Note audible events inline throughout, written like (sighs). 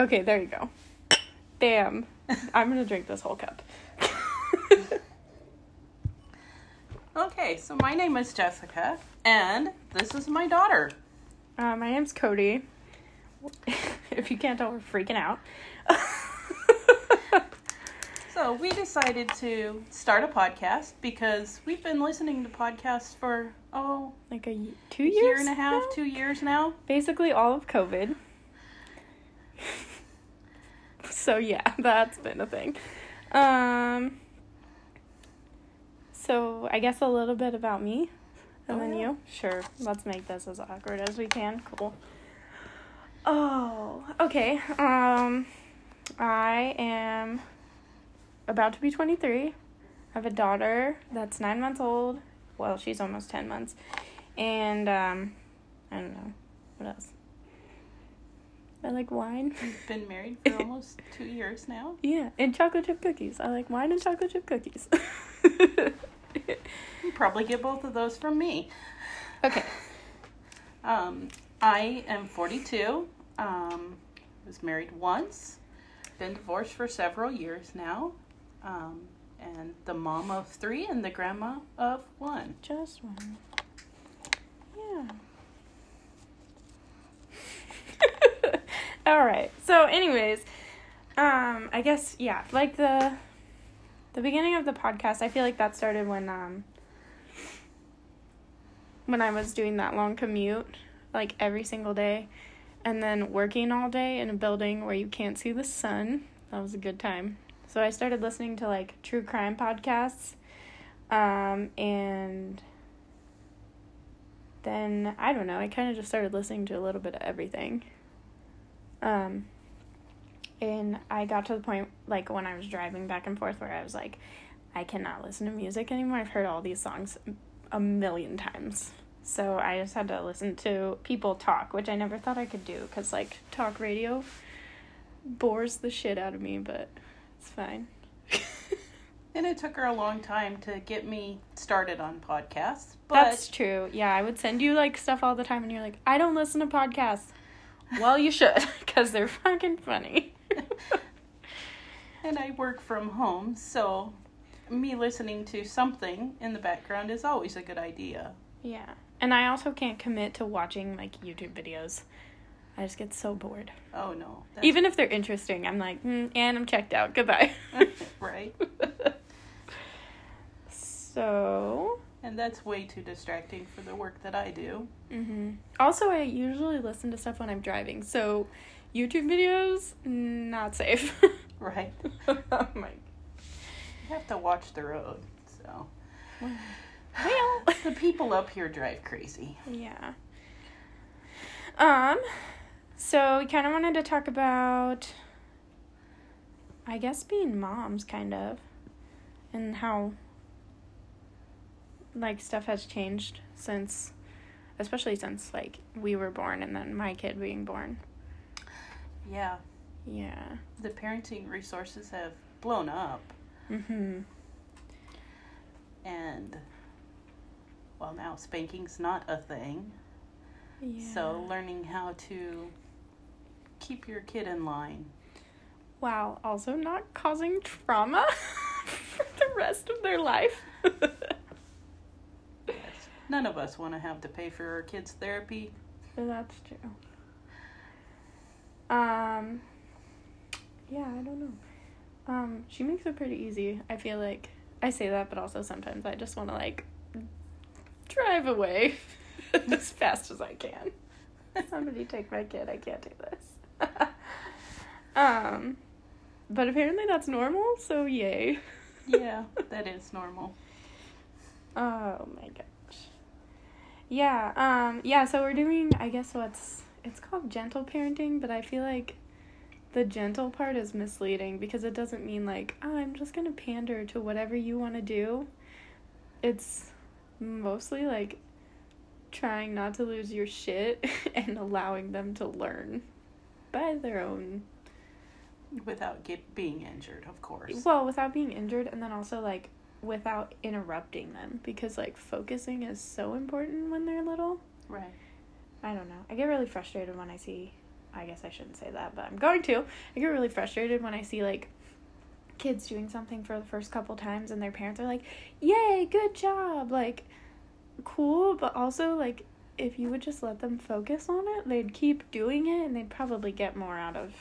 Okay, there you go. Damn. (laughs) I'm gonna drink this whole cup. (laughs) Okay, so my name is Jessica, and this is my daughter. Uh, my name's Cody. (laughs) if you can't tell, we're freaking out. So we decided to start a podcast because we've been listening to podcasts for oh like a two a years, year and a half, now? two years now. basically all of COVID. (laughs) so yeah, (laughs) that's been a thing. Um. So I guess a little bit about me, and Oh, then yeah. you. Sure, let's make this as awkward as we can. Cool. Oh, okay. Um, I am about to be twenty three. I have a daughter that's nine months old. Well, she's almost ten months, and um, I don't know what else. I like wine. We've been married (laughs) for almost two years now. Yeah, and chocolate chip cookies. I like wine and chocolate chip cookies. (laughs) You probably get both of those from me. okay. (laughs) Um, I am 42. Um, was married once. Been divorced for several years now. Um, and the mom of three and the grandma of one. Just one. Yeah. All right. So, anyways, um, I guess yeah, like the the beginning of the podcast, I feel like that started when um when I was doing that long commute, like every single day, and then working all day in a building where you can't see the sun. That was a good time. So I started listening to like true crime podcasts. Um, and then I don't know, I kind of just started listening to a little bit of everything. Um, and I got to the point like when I was driving back and forth where I was like, I cannot listen to music anymore. I've heard all these songs a million times. So I just had to listen to people talk, which I never thought I could do because like talk radio bores the shit out of me, but it's fine. (laughs) And it took her a long time to get me started on podcasts. But That's true. Yeah, I would send you like stuff all the time, and you're like, I don't listen to podcasts. Well, you should, (laughs) because they're fucking funny. (laughs) and I work from home, so me listening to something in the background is always a good idea. yeah. And I also can't commit to watching like YouTube videos. I just get so bored. Oh no. That's Even if they're interesting, I'm like, mm, and I'm checked out. Goodbye. (laughs) right. so, And that's way too distracting for the work that I do. hmm also, I usually listen to stuff when I'm driving. So, YouTube videos, not safe. (laughs) Right. oh (laughs) my. You have to watch the road. So (sighs) Well. (laughs) the people up here drive crazy. Yeah. Um, so we kind of wanted to talk about, I guess, being moms, kind of, and how, like, stuff has changed since, especially since, like, we were born and then my kid being born. Yeah. Yeah. The parenting resources have blown up Mm-hmm. and well now spanking's not a thing. Yeah. So learning how to keep your kid in line. Wow. Also, not causing trauma (laughs) for the rest of their life. (laughs) None of us want to have to pay for our kids' therapy. That's true. Um. Yeah, I don't know. Um, she makes it pretty easy. I feel like I say that, but also sometimes I just want to like drive away (laughs) as fast as I can. Somebody take my kid. I can't do this. (laughs) um, but apparently that's normal. So yay. Yeah, (laughs) that is normal. Oh my gosh. Yeah, um yeah, so we're doing I guess what's it's called gentle parenting, but I feel like the gentle part is misleading because it doesn't mean like, oh, I'm just going to pander to whatever you want to do. It's mostly like trying not to lose your shit (laughs) and allowing them to learn by their own Without get being injured, of course. well, without being injured and then also like without interrupting them because like focusing is so important when they're little. Right. I don't know. I get really frustrated when I see I guess I shouldn't say that, but I'm going to. I get really frustrated when I see like kids doing something for the first couple times and their parents are like, "Yay, good job." Like cool, but also like if you would just let them focus on it, they'd keep doing it and they'd probably get more out of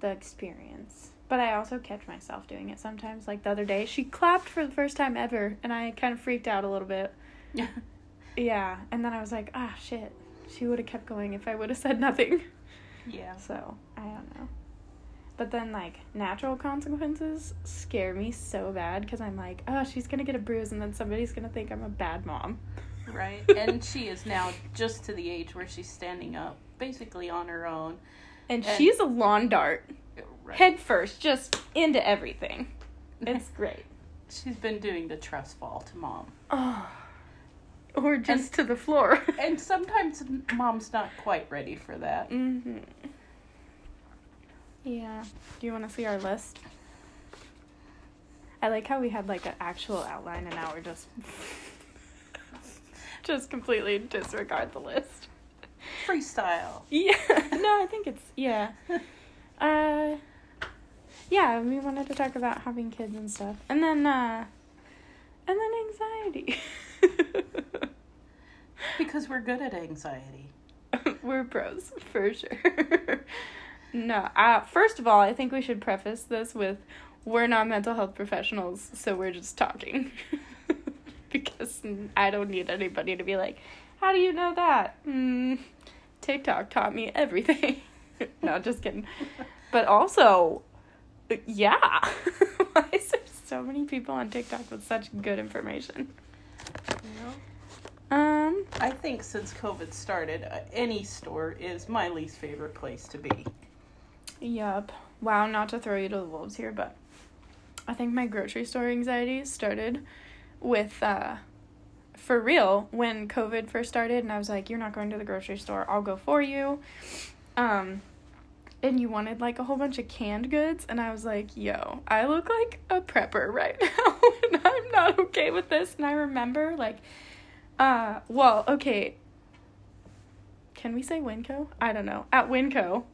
the experience. But I also catch myself doing it sometimes. Like the other day, she clapped for the first time ever, and I kind of freaked out a little bit. Yeah. (laughs) Yeah, and then I was like, ah, shit. She would have kept going if I would have said nothing. Yeah. So, I don't know. But then, like, natural consequences scare me so bad because I'm like, oh, she's going to get a bruise and then somebody's going to think I'm a bad mom. Right. (laughs) and she is now just to the age where she's standing up basically on her own. And, And- she's a lawn dart, Right. head first, just into everything. (laughs) It's great. She's been doing the trust fall to mom. Oh. Or just to the floor. (laughs) And sometimes mom's not quite ready for that. hmm Yeah. Do you want to see our list? I like how we had like an actual outline and now we're just (laughs) just completely disregard the list. Freestyle. Yeah. no, I think it's yeah. Uh yeah, we wanted to talk about having kids and stuff. And then uh and then anxiety. (laughs) Because we're good at anxiety. (laughs) We're pros for sure. (laughs) no, uh, first of all, I think we should preface this with we're not mental health professionals, so we're just talking. because I don't need anybody to be like, how do you know that? Mm, TikTok taught me everything. no, just kidding. But also, yeah. (laughs) Why is there so many people on TikTok with such good information? Um, I think since COVID started, uh, any store is my least favorite place to be. Yup. Wow, not to throw you to the wolves here, but I think my grocery store anxiety started with uh for real when COVID first started and I was like, You're not going to the grocery store, I'll go for you. Um and you wanted like a whole bunch of canned goods and I was like, yo, I look like a prepper right (laughs) now and I'm not okay with this. And I remember like uh well, okay. Can we say Winco? I don't know. At Winco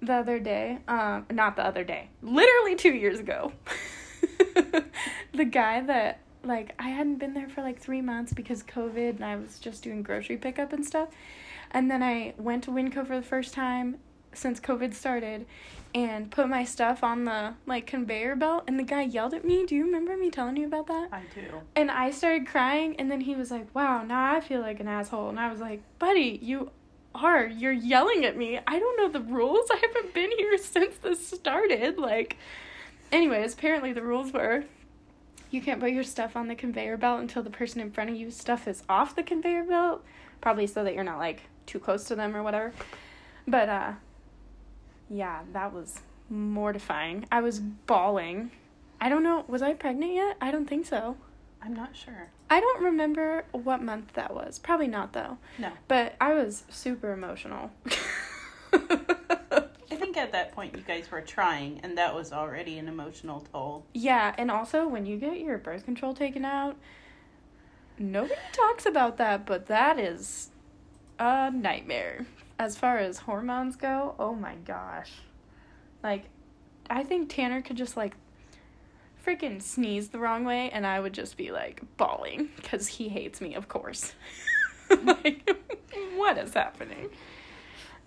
the other day, um, not the other day, literally two years ago. (laughs) the guy that like I hadn't been there for like three months because COVID and I was just doing grocery pickup and stuff. And then I went to Winco for the first time since COVID started and put my stuff on the like conveyor belt and the guy yelled at me. Do you remember me telling you about that? I do. And I started crying, and then he was like, Wow, now I feel like an asshole. And I was like, Buddy, you are. You're yelling at me. I don't know the rules. I haven't been here since this started. Like, anyways, apparently the rules were you can't put your stuff on the conveyor belt until the person in front of you's stuff is off the conveyor belt. Probably so that you're not like too close to them or whatever. But, uh, yeah, that was mortifying. I was bawling. I don't know. Was I pregnant yet? I don't think so. I'm not sure. I don't remember what month that was. Probably not though. No. But I was super emotional. (laughs) I think at that point you guys were trying, and that was already an emotional toll. yeah, and also when you get your birth control taken out, nobody talks about that, but that is a nightmare. As far as hormones go, oh my gosh. Like, I think Tanner could just like freaking sneeze the wrong way and I would just be like bawling because he hates me, of course. (laughs) like, what is happening?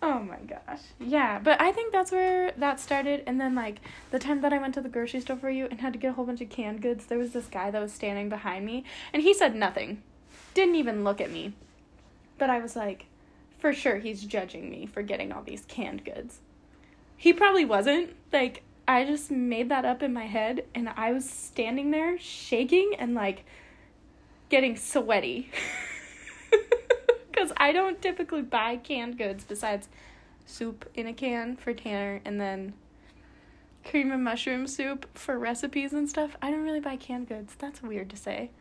Oh my gosh. Yeah, but I think that's where that started. And then, like, the time that I went to the grocery store for you and had to get a whole bunch of canned goods, there was this guy that was standing behind me and he said nothing. Didn't even look at me. But I was like, for sure he's judging me for getting all these canned goods. He probably wasn't. Like, I just made that up in my head and I was standing there shaking and like getting sweaty. (laughs) Because I don't typically buy canned goods besides soup in a can for Tanner and then cream and mushroom soup for recipes and stuff. I don't really buy canned goods. That's weird to say.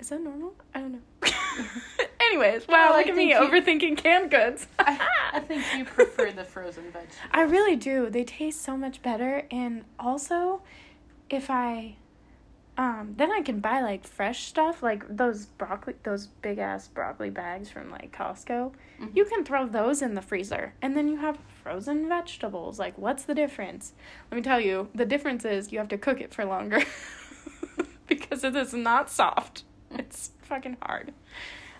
Is that normal? I don't know. (laughs) Anyways, wow, Well, I look at me you- overthinking canned goods. (laughs) I, I think you prefer the frozen vegetables. I really do. They taste so much better. And also, if I Um, then I can buy like fresh stuff, like those broccoli, those big ass broccoli bags from like Costco. Mhm. You can throw those in the freezer, and then you have frozen vegetables. Like, what's the difference? Let me tell you, the difference is you have to cook it for longer (laughs) because it is not soft. It's fucking hard.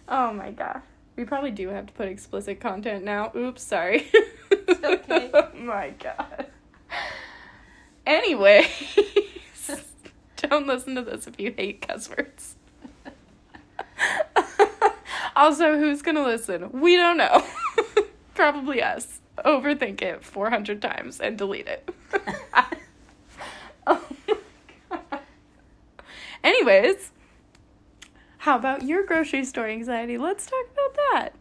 Oh my god. We probably do have to put explicit content now. Oops, sorry. okay. (laughs) oh my god. Anyways, (laughs) don't listen to this if you hate cuss words. (laughs) also, who's gonna listen? We don't know. Probably us. Overthink it 400 times and delete it. oh my god. Anyways, how about your grocery store anxiety? Let's talk about that. (laughs)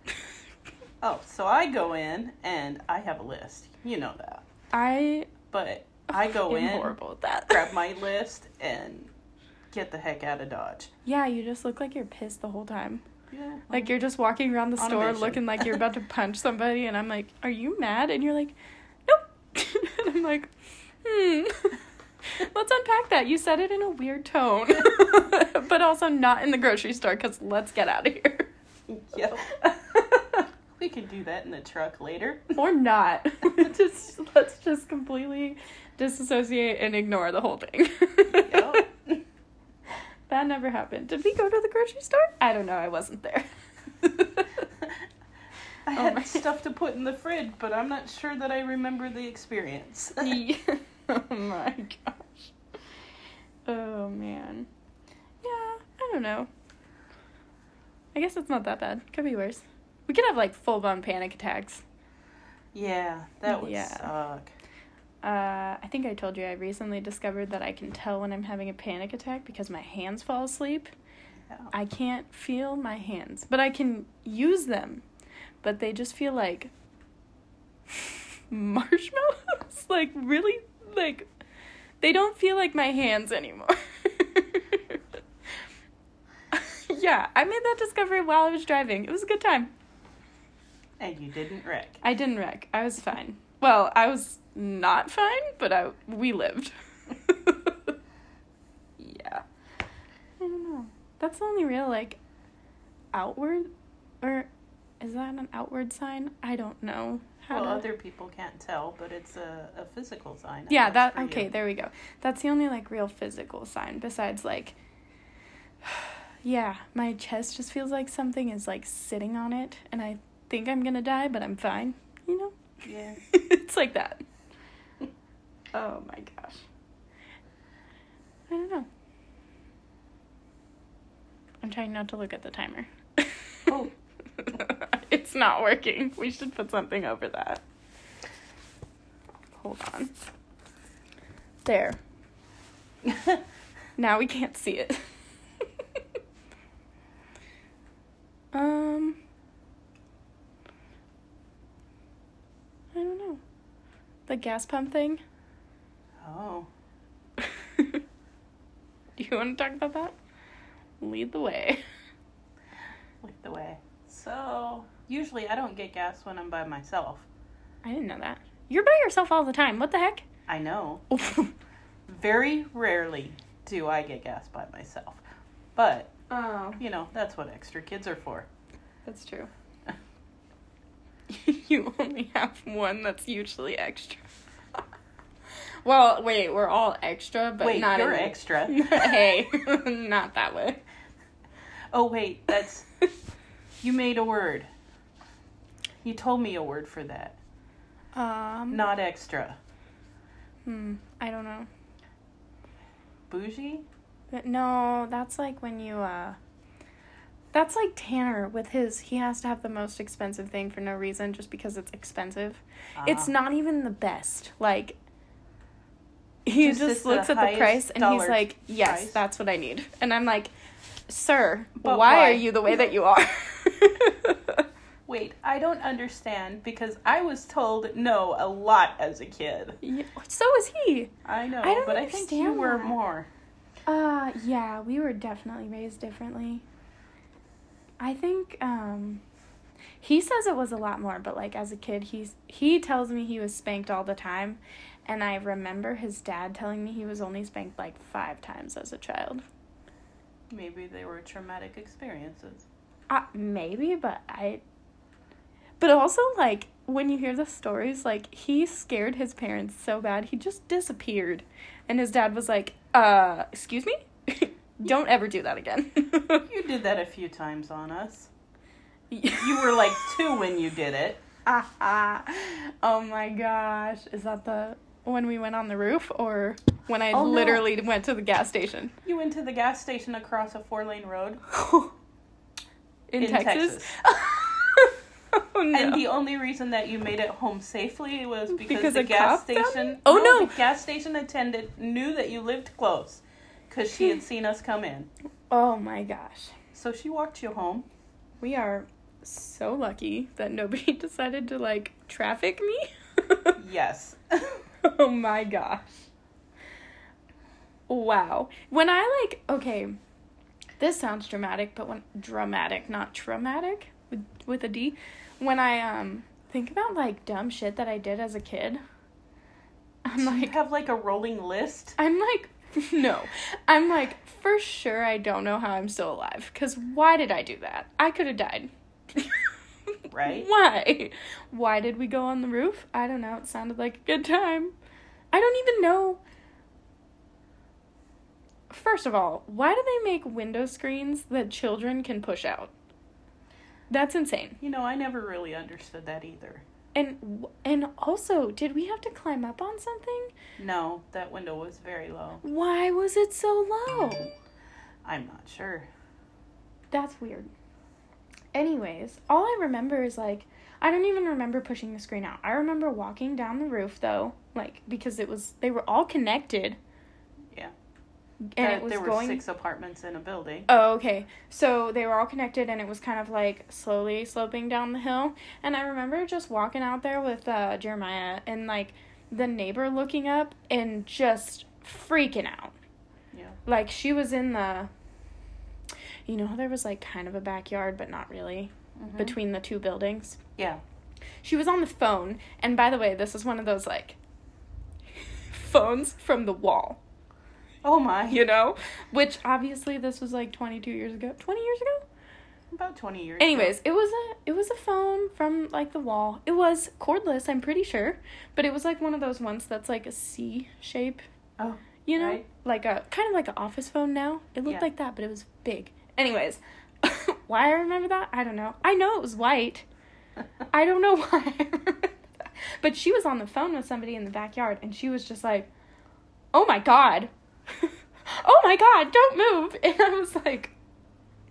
Oh, so I go in and I have a list. You know that. I But I go in, horrible at that. grab (laughs) my list, and get the heck out of Dodge. Yeah, you just look like you're pissed the whole time. Yeah. Like you're just walking around the store looking like you're about to (laughs) punch somebody, and I'm like, "Are you mad?" And you're like, "Nope." and I'm like, "Hmm." (laughs) Let's unpack that. You said it in a weird tone, (laughs) but also not in the grocery store. Cause let's get out of here. (laughs) Yep. We could do that in the truck later. or not. just let's just completely disassociate and ignore the whole thing. Yep. That never happened. Did we go to the grocery store? I don't know. I wasn't there. I Oh had my- stuff to put in the fridge, but I'm not sure that I remember the experience. Yeah. (laughs) oh my gosh. Oh man. Yeah, I don't know. I guess it's not that bad. Could be worse. We could have like full blown panic attacks. yeah, that would Yeah. suck. Uh, I think I told you I recently discovered that I can tell when I'm having a panic attack because my hands fall asleep. Yeah. I can't feel my hands, but I can use them. But they just feel like (laughs) marshmallows. (laughs) like really (laughs) like they don't feel like my hands anymore. (laughs) yeah, I made that discovery while I was driving. It was a good time. And you didn't wreck. I didn't wreck. I was fine. Well, I was not fine, but I we lived. (laughs) yeah. I don't know. That's the only real like outward or is that an outward sign? I don't know. How Well, to- other people can't tell, but it's a, a physical sign. Yeah, that for you. okay, there we go. That's the only like real physical sign besides like (sighs) yeah, my chest just feels like something is like sitting on it and I think I'm going to die, but I'm fine, you know? Yeah. (laughs) it's like that. (laughs) Oh my gosh. I don't know. I'm trying not to look at the timer. Oh. (laughs) (laughs) it's not working. We should put something over that. Hold on. There. (laughs) Now we can't see it. (laughs) um I don't know. The gas pump thing? oh. Do you want to talk about that? Lead the way. Lead the way. So, usually I don't get gas when I'm by myself. I didn't know that. You're by yourself all the time. What the heck? I know. (laughs) Very rarely do I get gas by myself. But, oh, you know, that's what extra kids are for. that's true. (laughs) you only have one that's usually extra. well, wait, we're all extra, but Wait, not you're in- extra. (laughs) hey, not that way. Oh, wait, that's. You made a word. You told me a word for that. Um, Not extra. Hmm, I don't know. Bougie? But no, that's like when you uh that's like Tanner with his he has to have the most expensive thing for no reason just because it's expensive. It's Ah. not even the best. Like he Just just, looks the at the price and he's like, "Yes, price." that's what I need." And I'm like, "Sir, why, why? are you the way that you are?" (laughs) Wait, I don't understand because I was told no a lot as a kid. Yeah, so is he. I know, I don't but I think you understand were more. Uh yeah, we were definitely raised differently. I think um he says it was a lot more, but like as a kid he's he tells me he was spanked all the time And I remember his dad telling me he was only spanked like five times as a child. Maybe they were traumatic experiences. Uh, maybe, but I. But also, like, when you hear the stories, like, he scared his parents so bad, he just disappeared. And his dad was like, uh, excuse me? (laughs) Don't ever do that again. (laughs) You did that a few times on us. (laughs) You were like two when you did it. oh my gosh. Is that the when we went on the roof or when I Oh, no. literally went to the gas station? You went to the gas station across a four lane road. In, In Texas? Texas. Oh no. And the only reason that you made it home safely was because, Because the a gas station. Oh, no. The gas station attendant knew that you lived close because she had (laughs) seen us come in. oh my gosh. So she walked you home. We are so lucky that nobody (laughs) decided to like traffic me. (laughs) Yes. oh my gosh. Wow. When I like okay, this sounds dramatic, but when dramatic, not traumatic with with a D. When I um think about like dumb shit that I did as a kid, I'm Do you like have like a rolling list? I'm like (laughs) no. I'm like for sure I don't know how I'm still alive cuz why did I do that? I could have died. (laughs) Right. Why? Why did we go on the roof? I don't know. It sounded like a good time. I don't even know. First of all, why do they make window screens that children can push out? That's insane. You know, I never really understood that either. And and also, did we have to climb up on something? No, that window was very low. Why was it so low? I'm not sure. That's weird. Anyways, all I remember is like I don't even remember pushing the screen out. I remember walking down the roof though, like because it was they were all connected. And There- it was there were going six apartments in a building. Oh, okay. So they were all connected and it was kind of like slowly sloping down the hill. And I remember just walking out there with uh, Jeremiah and like the neighbor looking up and just freaking out. Yeah. Like she was in the you know, there was like kind of a backyard but not really Mhm. between the two buildings. Yeah. She was on the phone and by the way, this is one of those like (laughs) phones from the wall, Oh my. you know? Which obviously this was like 22 years ago. 20 years ago? About 20 years. Anyways, ago. it was a it was a phone from like the wall. It was cordless, I'm pretty sure, but it was like one of those ones that's like a C shape. Oh, you know, right. like a kind of like an office phone now. It looked Yeah. like that, but it was big. Anyways, (laughs) why I remember that, I don't know. I know it was white. (laughs) I don't know (laughs) why. I remember that. But she was on the phone with somebody in the backyard, and she was just like, "Oh my god, (laughs) oh my god, don't move!" (laughs) And I was like,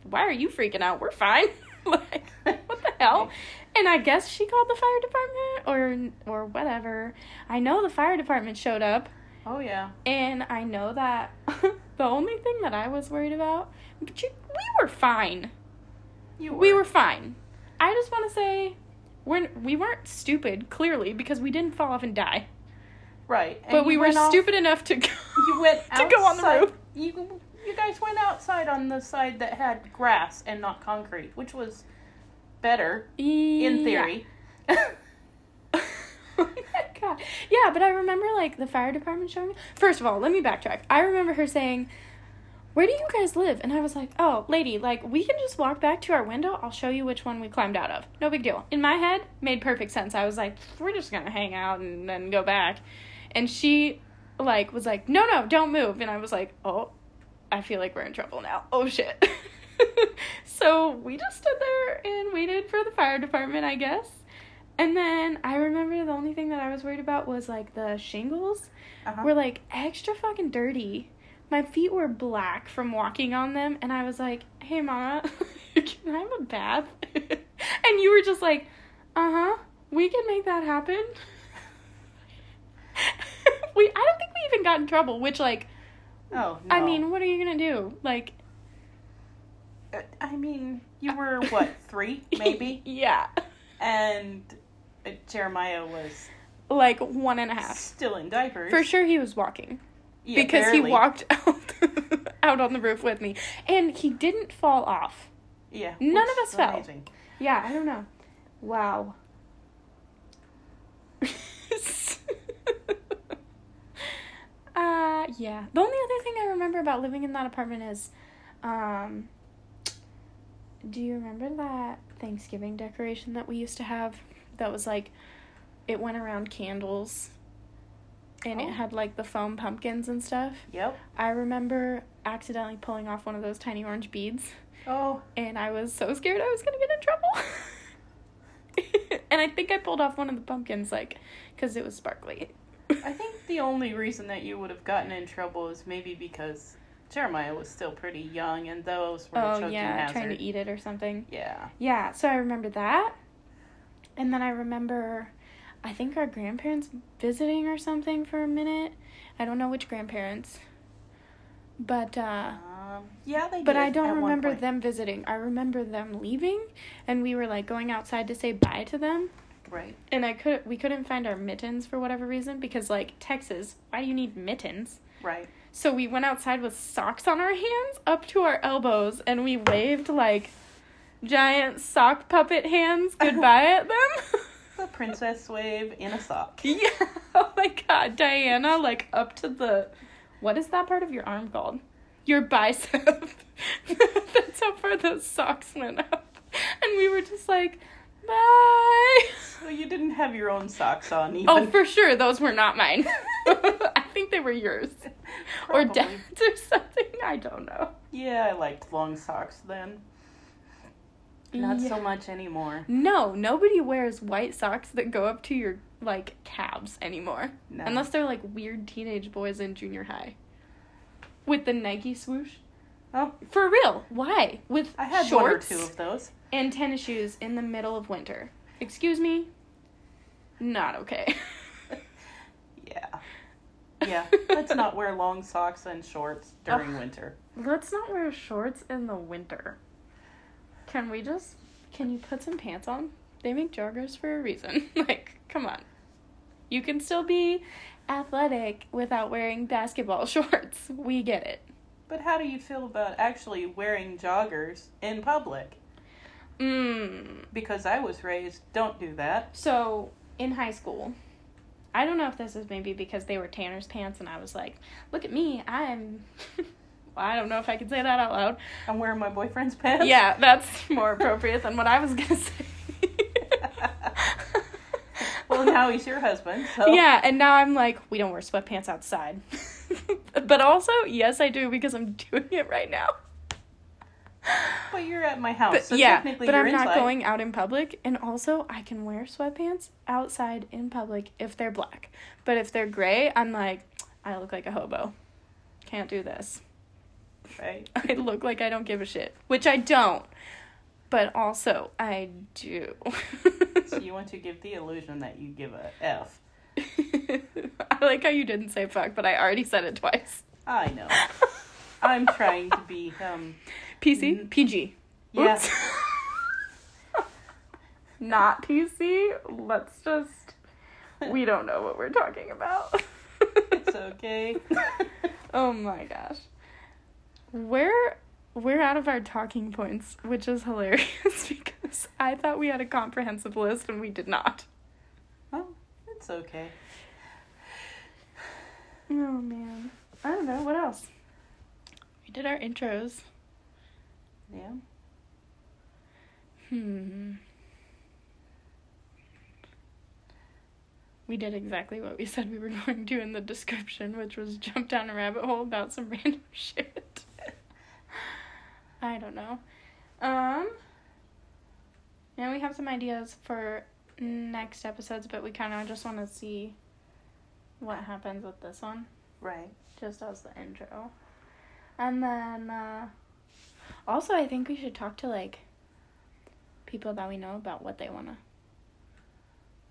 "Why are you freaking out? We're fine." (laughs) like, what the hell? And I guess she called the fire department or or whatever. I know the fire department showed up, Oh yeah. and I know that the only thing that I was worried about, but you, we were fine. You were. We were fine. I just want to say, we're, we weren't stupid, clearly, because we didn't fall off and die. Right. and But we were off- stupid enough to go, (laughs) You went (laughs) to go on the roof. You you guys went outside on the side that had grass and not concrete, which was better in theory. oh (laughs) my god. Yeah, but I remember like the fire department showing. First of all, let me backtrack. I remember her saying, "Where do you guys live?" And I was like, "Oh, lady, like we can just walk back to our window. I'll show you which one we climbed out of. No big deal." In my head, made perfect sense. I was like, "We're just gonna hang out and then go back," and she like was like, "No, no, don't move." And I was like, "Oh, I feel like we're in trouble now. Oh shit." (laughs) so we just stood there and waited for the fire department, I guess. And then I remember the only thing that I was worried about was like the shingles Uh-huh. were like extra fucking dirty. My feet were black from walking on them, and I was like, "Hey, mama, (laughs) can I have a bath?" (laughs) and you were just like, "Uh huh, we can make that happen." (laughs) we, I don't think we even got in trouble. Which, like, oh, no. I mean, what are you gonna do? Like, Uh, I mean, you were what (laughs) three maybe, yeah, and uh, Jeremiah was like one and a half. still in diapers For sure, he was walking. Yeah, because barely. he walked (laughs) out out on the roof with me and he didn't fall off Yeah, None of us is fell. yeah i don't know wow (laughs) Uh, yeah. The only other thing I remember about living in that apartment is, um, do you remember that Thanksgiving decoration that we used to have? That was like, it went around candles, and Oh. it had like the foam pumpkins and stuff. Yep. I remember accidentally pulling off one of those tiny orange beads, Oh, and I was so scared I was gonna get in trouble. (laughs) and I think I pulled off one of the pumpkins, like, because it was sparkly. I think the only reason that you would have gotten in trouble is maybe because Jeremiah was still pretty young and those were Oh choking yeah, hazard. trying to eat it or something. Yeah. Yeah, so I remember that. And then I remember I think our grandparents visiting or something for a minute. I don't know which grandparents. But uh Um, yeah, they but I don't remember them visiting. I remember them leaving and we were like going outside to say bye to them. Right. And I could we couldn't find our mittens for whatever reason because like Texas, why do you need mittens? Right. So we went outside with socks on our hands up to our elbows and we waved like giant sock puppet hands (laughs) goodbye at them. (laughs) The princess wave in a sock. (laughs) yeah. Oh my god, Diana, like up to the what is that part of your arm called? Your bicep. (laughs) That's how far those socks went up. And we were just like, bye. So you didn't have your own socks on oh, even. Oh, for sure, those were not mine. (laughs) I think they were yours. Or dad's or something. I don't know. Yeah, I liked long socks then. Not Yeah. so much anymore. No, nobody wears white socks that go up to your like calves anymore. No. Unless they're like weird teenage boys in junior high. With the Nike swoosh. Oh, For real. Why? With I had shorts one or two of those. and tennis shoes in the middle of winter. Excuse me? Not okay. (laughs) Yeah. (laughs) Yeah. Let's not wear long socks and shorts during winter. Let's not wear shorts in the winter. Can we just can you put some pants on? They make joggers for a reason. (laughs) like, come on. You can still be athletic without wearing basketball (laughs) shorts. We get it. But how do you feel about actually wearing joggers in public? Mm. Because I was raised, don't do that. So, in high school, I don't know if this is maybe because they were Tanner's pants and I was like, look at me, I'm (laughs) I don't know if I can say that out loud. I'm wearing my boyfriend's pants. Yeah, that's more appropriate than what I was gonna say. (laughs) well, now he's your husband, so. Yeah, and now I'm like, we don't wear sweatpants outside. (laughs) but also, yes, I do because I'm doing it right now. But you're at my house, But so yeah, technically but I'm not going out in public, and also I can wear sweatpants outside in public if they're black. But if they're gray, I'm like, I look like a hobo. Can't do this. Right. (laughs) I look like I don't give a shit, which I don't. But also, I do. So you want to give the illusion that you give a F. (laughs) I like how you didn't say fuck, but I already said it twice. I know. (laughs) I'm trying to be, um, PC? Mhm. PG. yeah. (laughs) Not PC. Let's just. We don't know what we're talking about. It's okay. oh my gosh. We're we're out of our talking points, which is hilarious (laughs) because I thought we had a comprehensive list and we did not. oh, it's okay. Oh man. I don't know, what else? We did our intros. Yeah. Hmm. We did exactly what we said we were (laughs) going to in the description, which was jump down a rabbit hole about some (laughs) random shit. I don't know. Um. Now we have some ideas for next episodes, but we kind of just want to see what happens with this one, Right. just as the intro. And then, uh, also, I think we should talk to like people that we know about what they want to.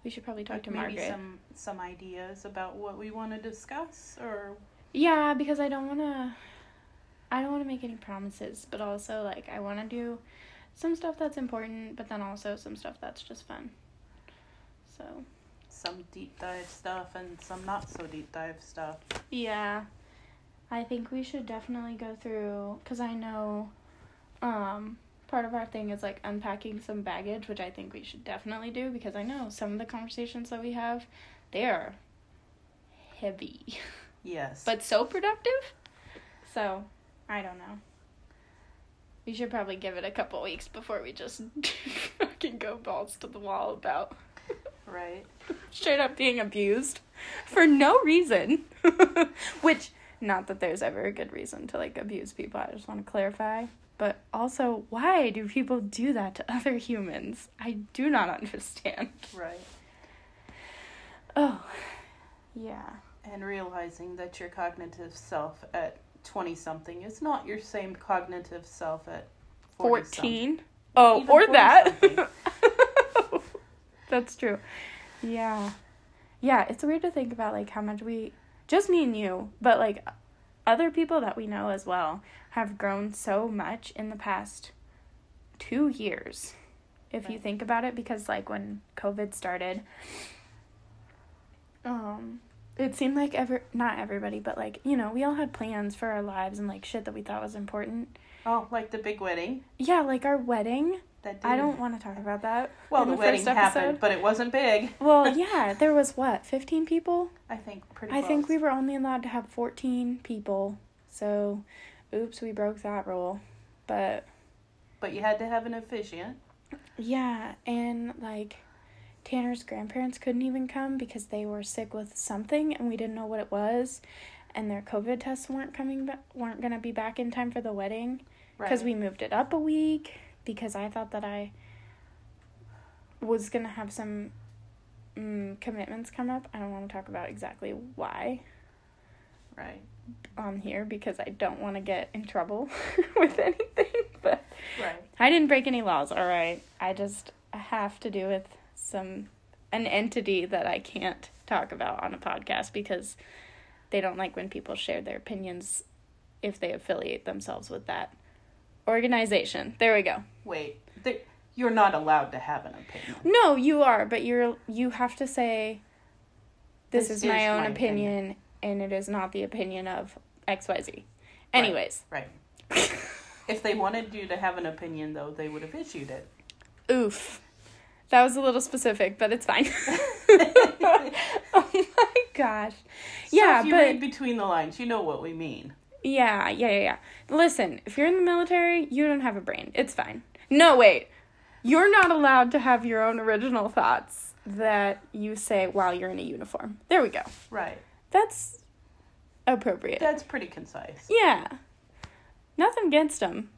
We should probably talk Like to maybe Margaret. some some ideas about what we want to discuss, or Yeah, because I don't want to. I don't want to make any promises, but also like I want to do some stuff that's important, but then also some stuff that's just fun. So some deep dive stuff and some not so deep dive stuff. yeah, I think we should definitely go through because I know, um, part of our thing is like unpacking some baggage, which I think we should definitely do because I know some of the conversations that we have, they are heavy. (laughs) Yes. but so productive. So, I don't know. We should probably give it a couple weeks before we just (laughs) fucking go balls to the wall about right. (laughs) straight up being abused for no reason. (laughs) Which, not that there's ever a good reason to like abuse people, I just want to clarify. But also, why do people do that to other humans? I do not understand. Right. Oh, yeah. And realizing that your cognitive self at 20 something is not your same cognitive self at 14? Oh, Even or that. (laughs) That's true. Yeah. Yeah, it's weird to think about like how much we just me and you, but like other people that we know as well have grown so much in the past 2 years. If you think about it because like when COVID started um it seemed like ever not everybody, but like, you know, we all had plans for our lives and like shit that we thought was important. Oh, like the big wedding. Yeah, like our wedding. That I didn't- don't want to talk about that. Well, the, the wedding happened, but it wasn't big. Well, (laughs) yeah, there was what, 15 people? I think pretty I think we were only allowed to have 14 people. So, oops, we broke that rule. But But you had to have an officiant. yeah, and like Tanner's grandparents couldn't even come because they were sick with something and we didn't know what it was. And their COVID tests weren't coming back, weren't going to be back in time for the wedding Right. because we moved it up a week because I thought that I was going to have some mm, commitments come up. I don't want to talk about exactly why Right. on here because I don't want to get in trouble (laughs) with anything. But Right. I didn't break any laws, all right. I just have to do with some an entity that I can't talk about on a podcast because they don't like when people share their opinions if they affiliate themselves with that organization. There we go. Wait. They, you're not allowed to have an opinion. No, you are, but you're you have to say this, This is my is own my opinion, and it is not the opinion of XYZ. Anyways, Right. If they wanted you to have an opinion, though, they would have issued it. (laughs) oof. That was a little specific, but it's fine. (laughs) (laughs) oh my gosh. So Yeah, if you but read between the lines, you know what we mean. yeah, yeah, yeah, yeah. Listen, if you're in the military, you don't have a brain. It's fine. No, wait. You're not allowed to have your own original thoughts that you say while you're in a uniform. There we go. Right. That's appropriate. That's pretty concise. yeah. Nothing against them.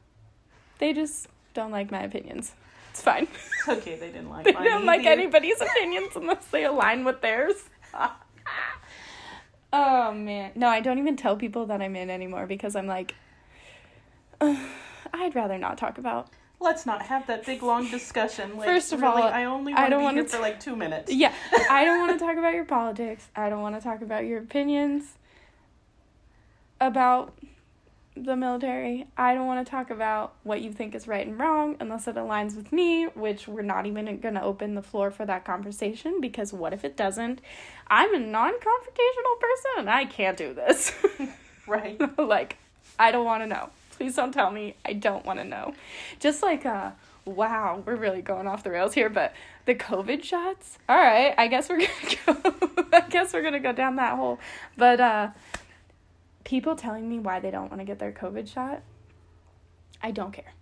They just don't like my opinions. It's fine. It's okay. They didn't like they mine don't like either. anybody's opinions unless they align with theirs. (laughs) oh man. No, I don't even tell people that I'm in anymore because I'm like (sighs) I'd rather not talk about. Let's not have that big long discussion. Like, First of really, all, I only I want to don't be wanna for like two minutes. Yeah, (laughs) I don't want to talk about your politics. I don't want to talk about your opinions about the military. I don't want to talk about what you think is right and wrong unless it aligns with me, which we're not even going to open the floor for that conversation because what if it doesn't? I'm a non confrontational person and I can't do this. (laughs) Right. (laughs) like, I don't want to know. Please don't tell me. I don't want to know. Just like, uh, wow, we're really going off the rails here, but the COVID shots. All right, I guess we're gonna (laughs) go. I guess we're gonna go down that hole. But uh, people telling me why they don't want to get their COVID shot, I don't care.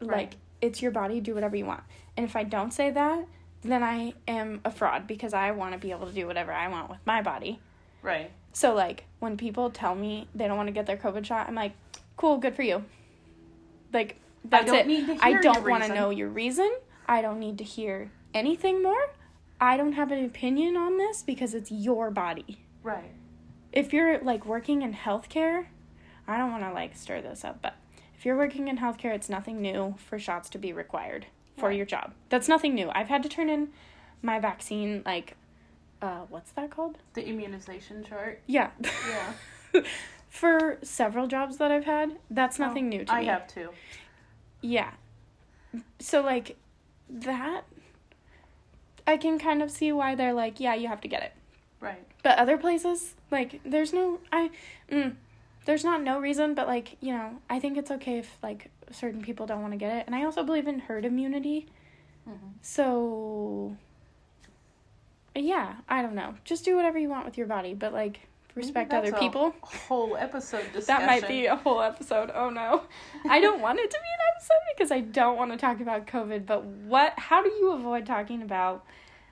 Right. Like, it's your body. Do whatever you want. And if I don't say that, then I am a fraud because I want to be able to do whatever I want with my body. Right. So like when people tell me they don't want to get their COVID shot, I'm like, cool, good for you. Like that's it. I don't want to know your reason. I don't need to hear anything more. I don't have an opinion on this because it's your body. Right. If you're like working in healthcare, I don't want to like stir this up, but if you're working in healthcare, it's nothing new for shots to be required for your job. That's nothing new. I've had to turn in my vaccine like uh what's that called? The immunization chart. Yeah. Yeah. (laughs) For several jobs that I've had, that's nothing Oh, new to I me. have too. Yeah. So like that I can kind of see why they're like, yeah, you have to get it. Right. But other places, like there's no I mm, there's not no reason, but like, you know, I think it's okay if like certain people don't want to get it. And I also believe in herd immunity. hmm So yeah, I don't know. Just do whatever you want with your body, but like respect other people. Whole episode discussion. (laughs) That might be a whole episode. Oh no. I don't want it to be an episode because I don't want to talk about COVID, but what how do you avoid talking about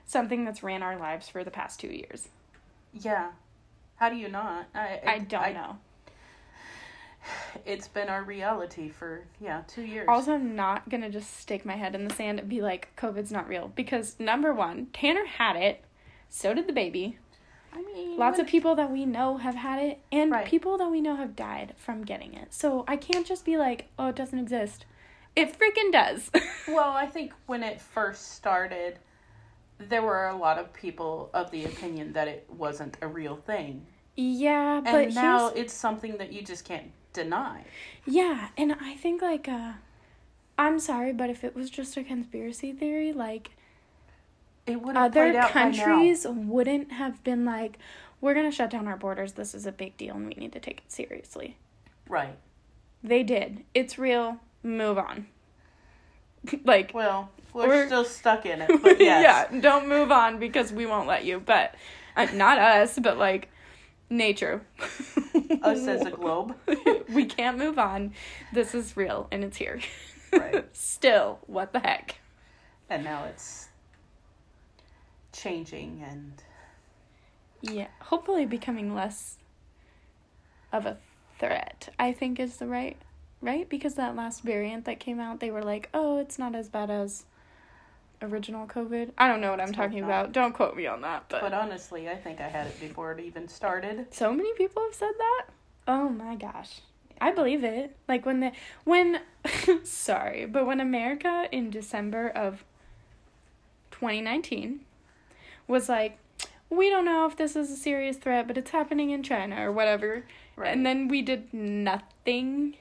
something that's ran our lives for the past 2 years? Yeah. How do you not? I, I don't know. It's been our reality for yeah two years. Also, I'm not gonna just stick my head in the sand and be like, COVID's not real. Because number one, Tanner had it, so did the baby. I mean, Lots of people that we know have had it, and Right. people that we know have died from getting it. So I can't just be like, oh, it doesn't exist. It freaking does. (laughs) Well, I think when it first started, there were a lot of people of the opinion that it wasn't a real thing, yeah, but and now here's- it's something that you just can't deny. Yeah, and I think like uh I'm sorry, but if it was just a conspiracy theory, like It would other countries wouldn't have been like we're going to shut down our borders. This is a big deal and we need to take it seriously. Right. They did. It's real. Move on. (laughs) like Well, we're, still stuck in it, (laughs) but yes. yeah, don't move on because we won't let you. But uh, not us, but like nature. Us as a (laughs) globe. we can't move on. This is real and it's here. Right. Still, what the heck? And now it's changing and Yeah, hopefully becoming less of a threat. I think is the right right because that last variant that came out, they were like, "Oh, it's not as bad as original COVID." I don't know what I'm talking about. Don't quote me on that, but, but honestly, I think I had it before it even started. so many people have said that. Oh my gosh. I believe it. Like when the when (laughs) sorry, but when America in December of 2019 was like, we don't know if this is a serious threat, but it's happening in China or whatever. Right. And then we did nothing.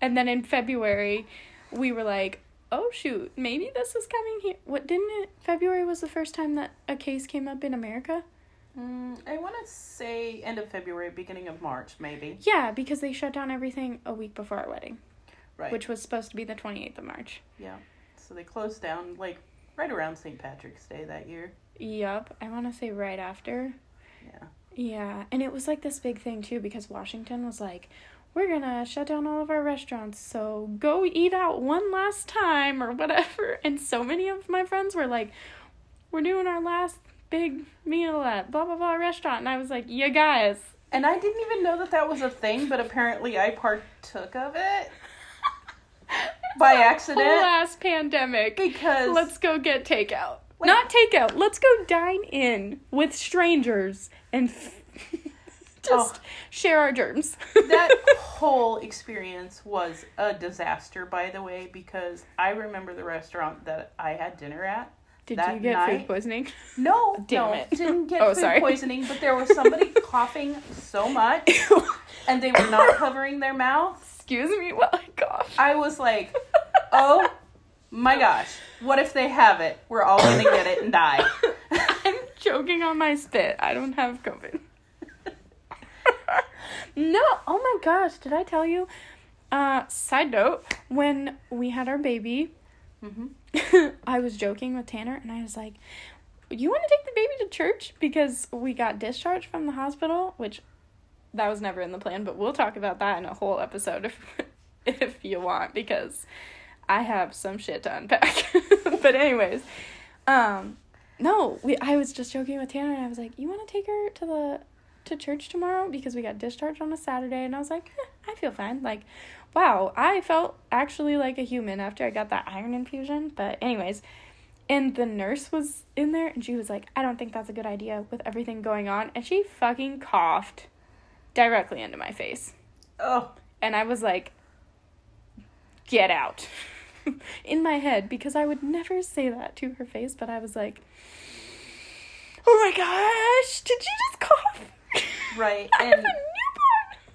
And then in February, we were like, oh shoot, maybe this is coming here. What didn't it? February was the first time that a case came up in America? Mm, I want to say end of February, beginning of March, maybe. Yeah, because they shut down everything a week before our wedding, Right. which was supposed to be the 28th of March. yeah. So they closed down like right around St. Patrick's Day that year. Yup, I want to say right after. Yeah. Yeah, and it was like this big thing too because Washington was like, we're gonna shut down all of our restaurants, so go eat out one last time or whatever. (laughs) And so many of my friends were like, we're doing our last big meal at blah blah blah restaurant. And I was like, you guys. And I didn't even know that that was a thing, but apparently I partook of it (laughs) by accident Whole ass pandemic. because Let's go get takeout. Like- Not takeout. Let's go dine in with strangers and f- (laughs) just Oh. share our germs. (laughs) that whole experience was a disaster, by the way, because I remember the restaurant that I had dinner at. Did you get night- food poisoning? No, (laughs) Damn no, it. didn't get Oh, food sorry. poisoning, but there was somebody (laughs) coughing so much, and they were not covering their mouth. Excuse me while I cough. I was like, oh my gosh, what if they have it? We're all gonna get it and die. I'm choking on my spit. I don't have COVID. No, oh my gosh, did I tell you? Uh, side note, when we had our baby, hmm (laughs) I was joking with Tanner and I was like, You want to take the baby to church? Because we got discharged from the hospital, which that was never in the plan, but we'll talk about that in a whole episode if, (laughs) if you want, because I have some shit to unpack. (laughs) but, anyways, um, no, we, I was just joking with Tanner and I was like, You want to take her to the to church tomorrow because we got discharged on a Saturday and I was like, eh, I feel fine. Like, wow, I felt actually like a human after I got that iron infusion. But anyways, and the nurse was in there and she was like, I don't think that's a good idea with everything going on. And she fucking coughed directly into my face. Oh, And I was like, get out. (laughs) in my head because I would never say that to her face, but I was like, oh my gosh, did you just cough? Right, I have a and-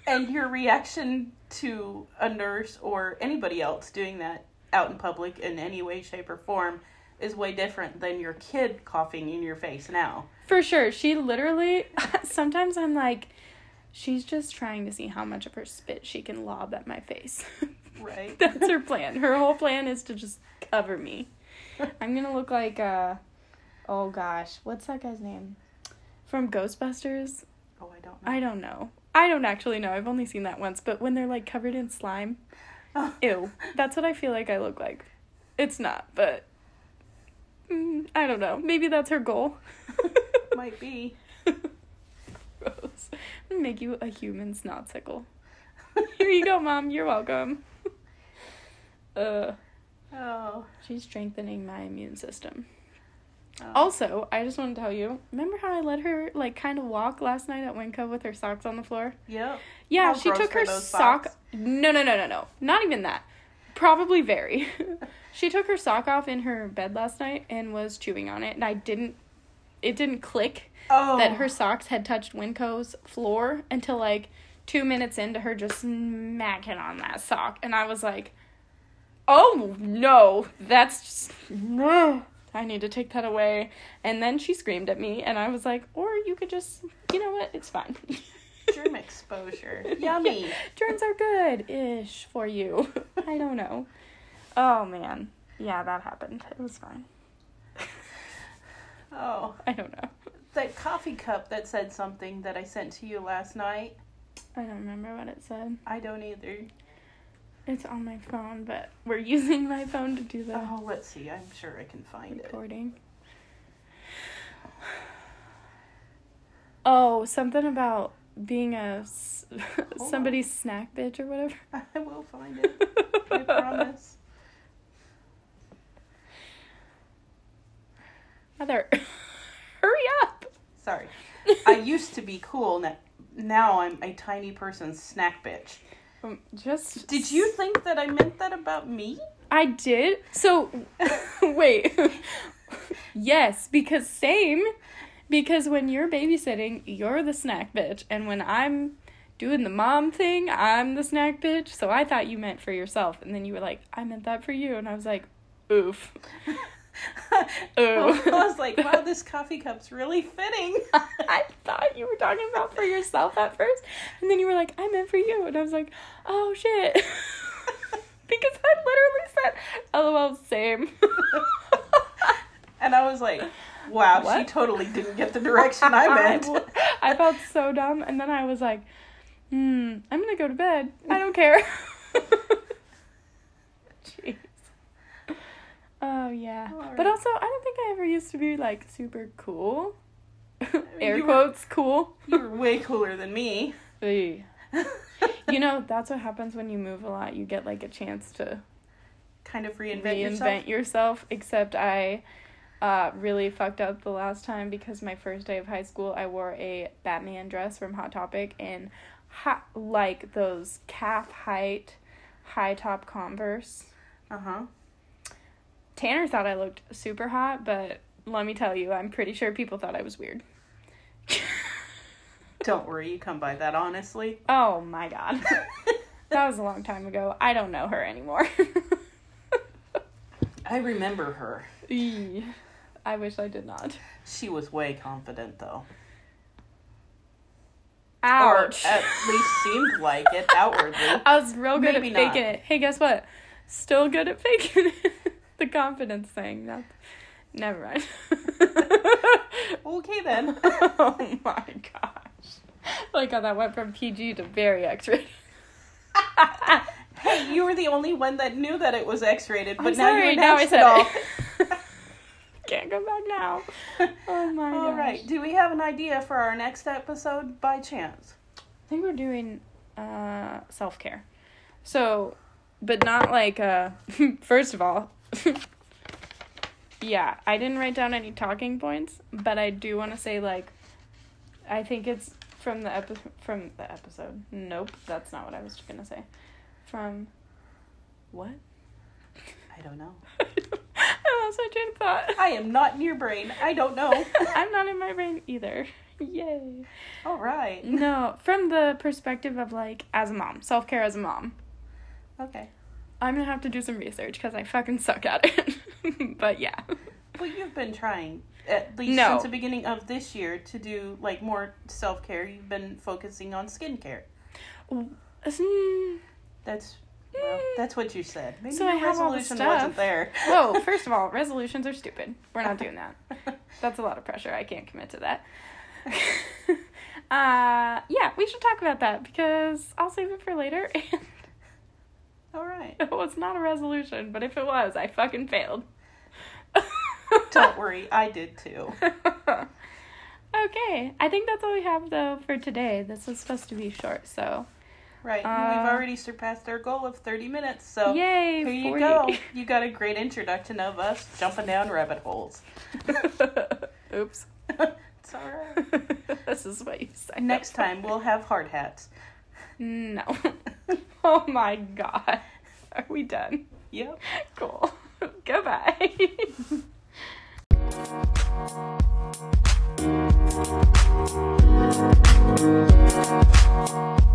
newborn. and your reaction to a nurse or anybody else doing that out in public in any way, shape, or form is way different than your kid coughing in your face now. For sure. She literally, (laughs) sometimes I'm like, she's just trying to see how much of her spit she can lob at my face. (laughs) Right. That's her plan. Her whole plan is to just cover me. (laughs) I'm gonna look like, uh, oh gosh, what's that guy's name? From Ghostbusters? Oh, I don't know. I don't know. I don't actually know. I've only seen that once, but when they're like covered in slime, (laughs) Oh. ew. That's what I feel like I look like. It's not, but mm, I don't know. Maybe that's her goal. (laughs) Might be. Gross. Make you a human snotsicle. (laughs) Here you go, mom. You're welcome. Uh, Oh. she's strengthening my immune system. Oh. Also, I just want to tell you. Remember how I let her like kind of walk last night at Winco with her socks on the floor? Yep. Yeah, How she took her sock. socks? No, no, no, no, no. Not even that. Probably very. (laughs) she took her sock off in her bed last night and was chewing on it, and I didn't. It didn't click Oh. that her socks had touched Winco's floor until like two minutes into her just smacking on that sock, and I was like, "Oh no, that's just." I need to take that away. And then she screamed at me, and I was like, or you could just, you know what, it's fine. (laughs) germ (laughs) exposure. Yummy. (laughs) Germs are good ish for you. I don't know. Oh man. Yeah, that happened. It was fine. Oh, I don't know. that coffee cup that said something that I sent to you last night. I don't remember what it said. I don't either. It's on my phone, but we're (laughs) using my phone to do the Oh, let's see. I'm sure I can find it. recording. Oh, something about being a Hold (laughs) somebody's oh. snack bitch or whatever. (laughs) I will find it. I promise. Mother, hurry up. Sorry. I used to be cool. Now, now I'm a tiny person snack bitch. Um, Just Did you think that I meant that about me? I did. So (laughs) wait. yes, because same. Because when you're babysitting, you're the snack bitch, and when I'm doing the mom thing, I'm the snack bitch. So I thought you meant for yourself, and then you were like, "I meant that for you," and I was like, "Oof." (laughs) I was like, wow, this (laughs) coffee cup's really fitting. (laughs) I thought you were talking about for yourself at first, and then you were like, "I meant for you," and I was like, "Oh shit," because I literally said, "LOL, same." And I was like, wow, she totally didn't get the direction I meant. I felt so dumb, and then I was like, "Hmm, I'm gonna go to bed. I don't care." Oh yeah, All but also I don't think I ever used to be like super cool. (laughs) Air you were- quotes cool. You were way cooler than me. (laughs) You know that's what happens when you move a lot. You get like a chance to kind of reinvent, reinvent yourself. yourself. Except I uh, really fucked up the last time because my first day of high school, I wore a Batman dress from Hot Topic and ha- like those calf height, high top Converse. Uh huh. Tanner thought I looked super hot, but let me tell you, I'm pretty sure people thought I was weird. (laughs) Don't worry, you come by that honestly. oh my god. (laughs) that was a long time ago. I don't know her anymore. (laughs) I remember her. Eee. I wish I did not. She was way confident though. Ouch. Or at least seemed like it outwardly. I was real good Maybe at not. faking it. Hey, guess what? Still good at faking it. The confidence thing. Not, never mind. (laughs) Okay then. (laughs) oh my gosh. Like how that went from PG to very X rated. hey, you were the only one that knew that it was X rated, but I'm now sorry, you now I said it all. it. (laughs) Can't go back now. Oh my All gosh. right. Do we have an idea for our next episode by chance? I think we're doing uh self care. So, but not like uh first of all, (laughs) yeah, I didn't write down any talking points, but I do want to say like I think it's from the epi- from the episode. Nope, that's not what I was going to say. From what? I don't know. (laughs) I lost my train of thought. I am not in your brain. I don't know. (laughs) I'm not in my brain either. Yay. All right. No, from the perspective of like as a mom, self care as a mom. Okay. I'm gonna have to do some research because I fucking suck at it. (laughs) but yeah. Well, you've been trying at least No. since the beginning of this year to do like more self care. You've been focusing on skincare. Mm, That's well, Mm. that's what you said. Maybe So your I have all the resolution wasn't there. (laughs) Whoa, (laughs) first of all, resolutions are stupid. We're not doing that. That's a lot of pressure. I can't commit to that. Uh, yeah, we should talk about that because I'll save it for later. All right. (laughs) it was not a resolution, but if it was, I fucking failed. Don't worry, (laughs) I did too. okay, I think that's all we have though for today. This was supposed to be short, so Right. Uh, We've already surpassed our goal of 30 minutes, so yay! here you go. (laughs) You got a great introduction of us jumping down rabbit holes. Oops. it's all right. this is what you said. Next time we'll have hard hats. No. (laughs) oh my god. Are we done? Yep. Cool. (laughs) Goodbye. (laughs)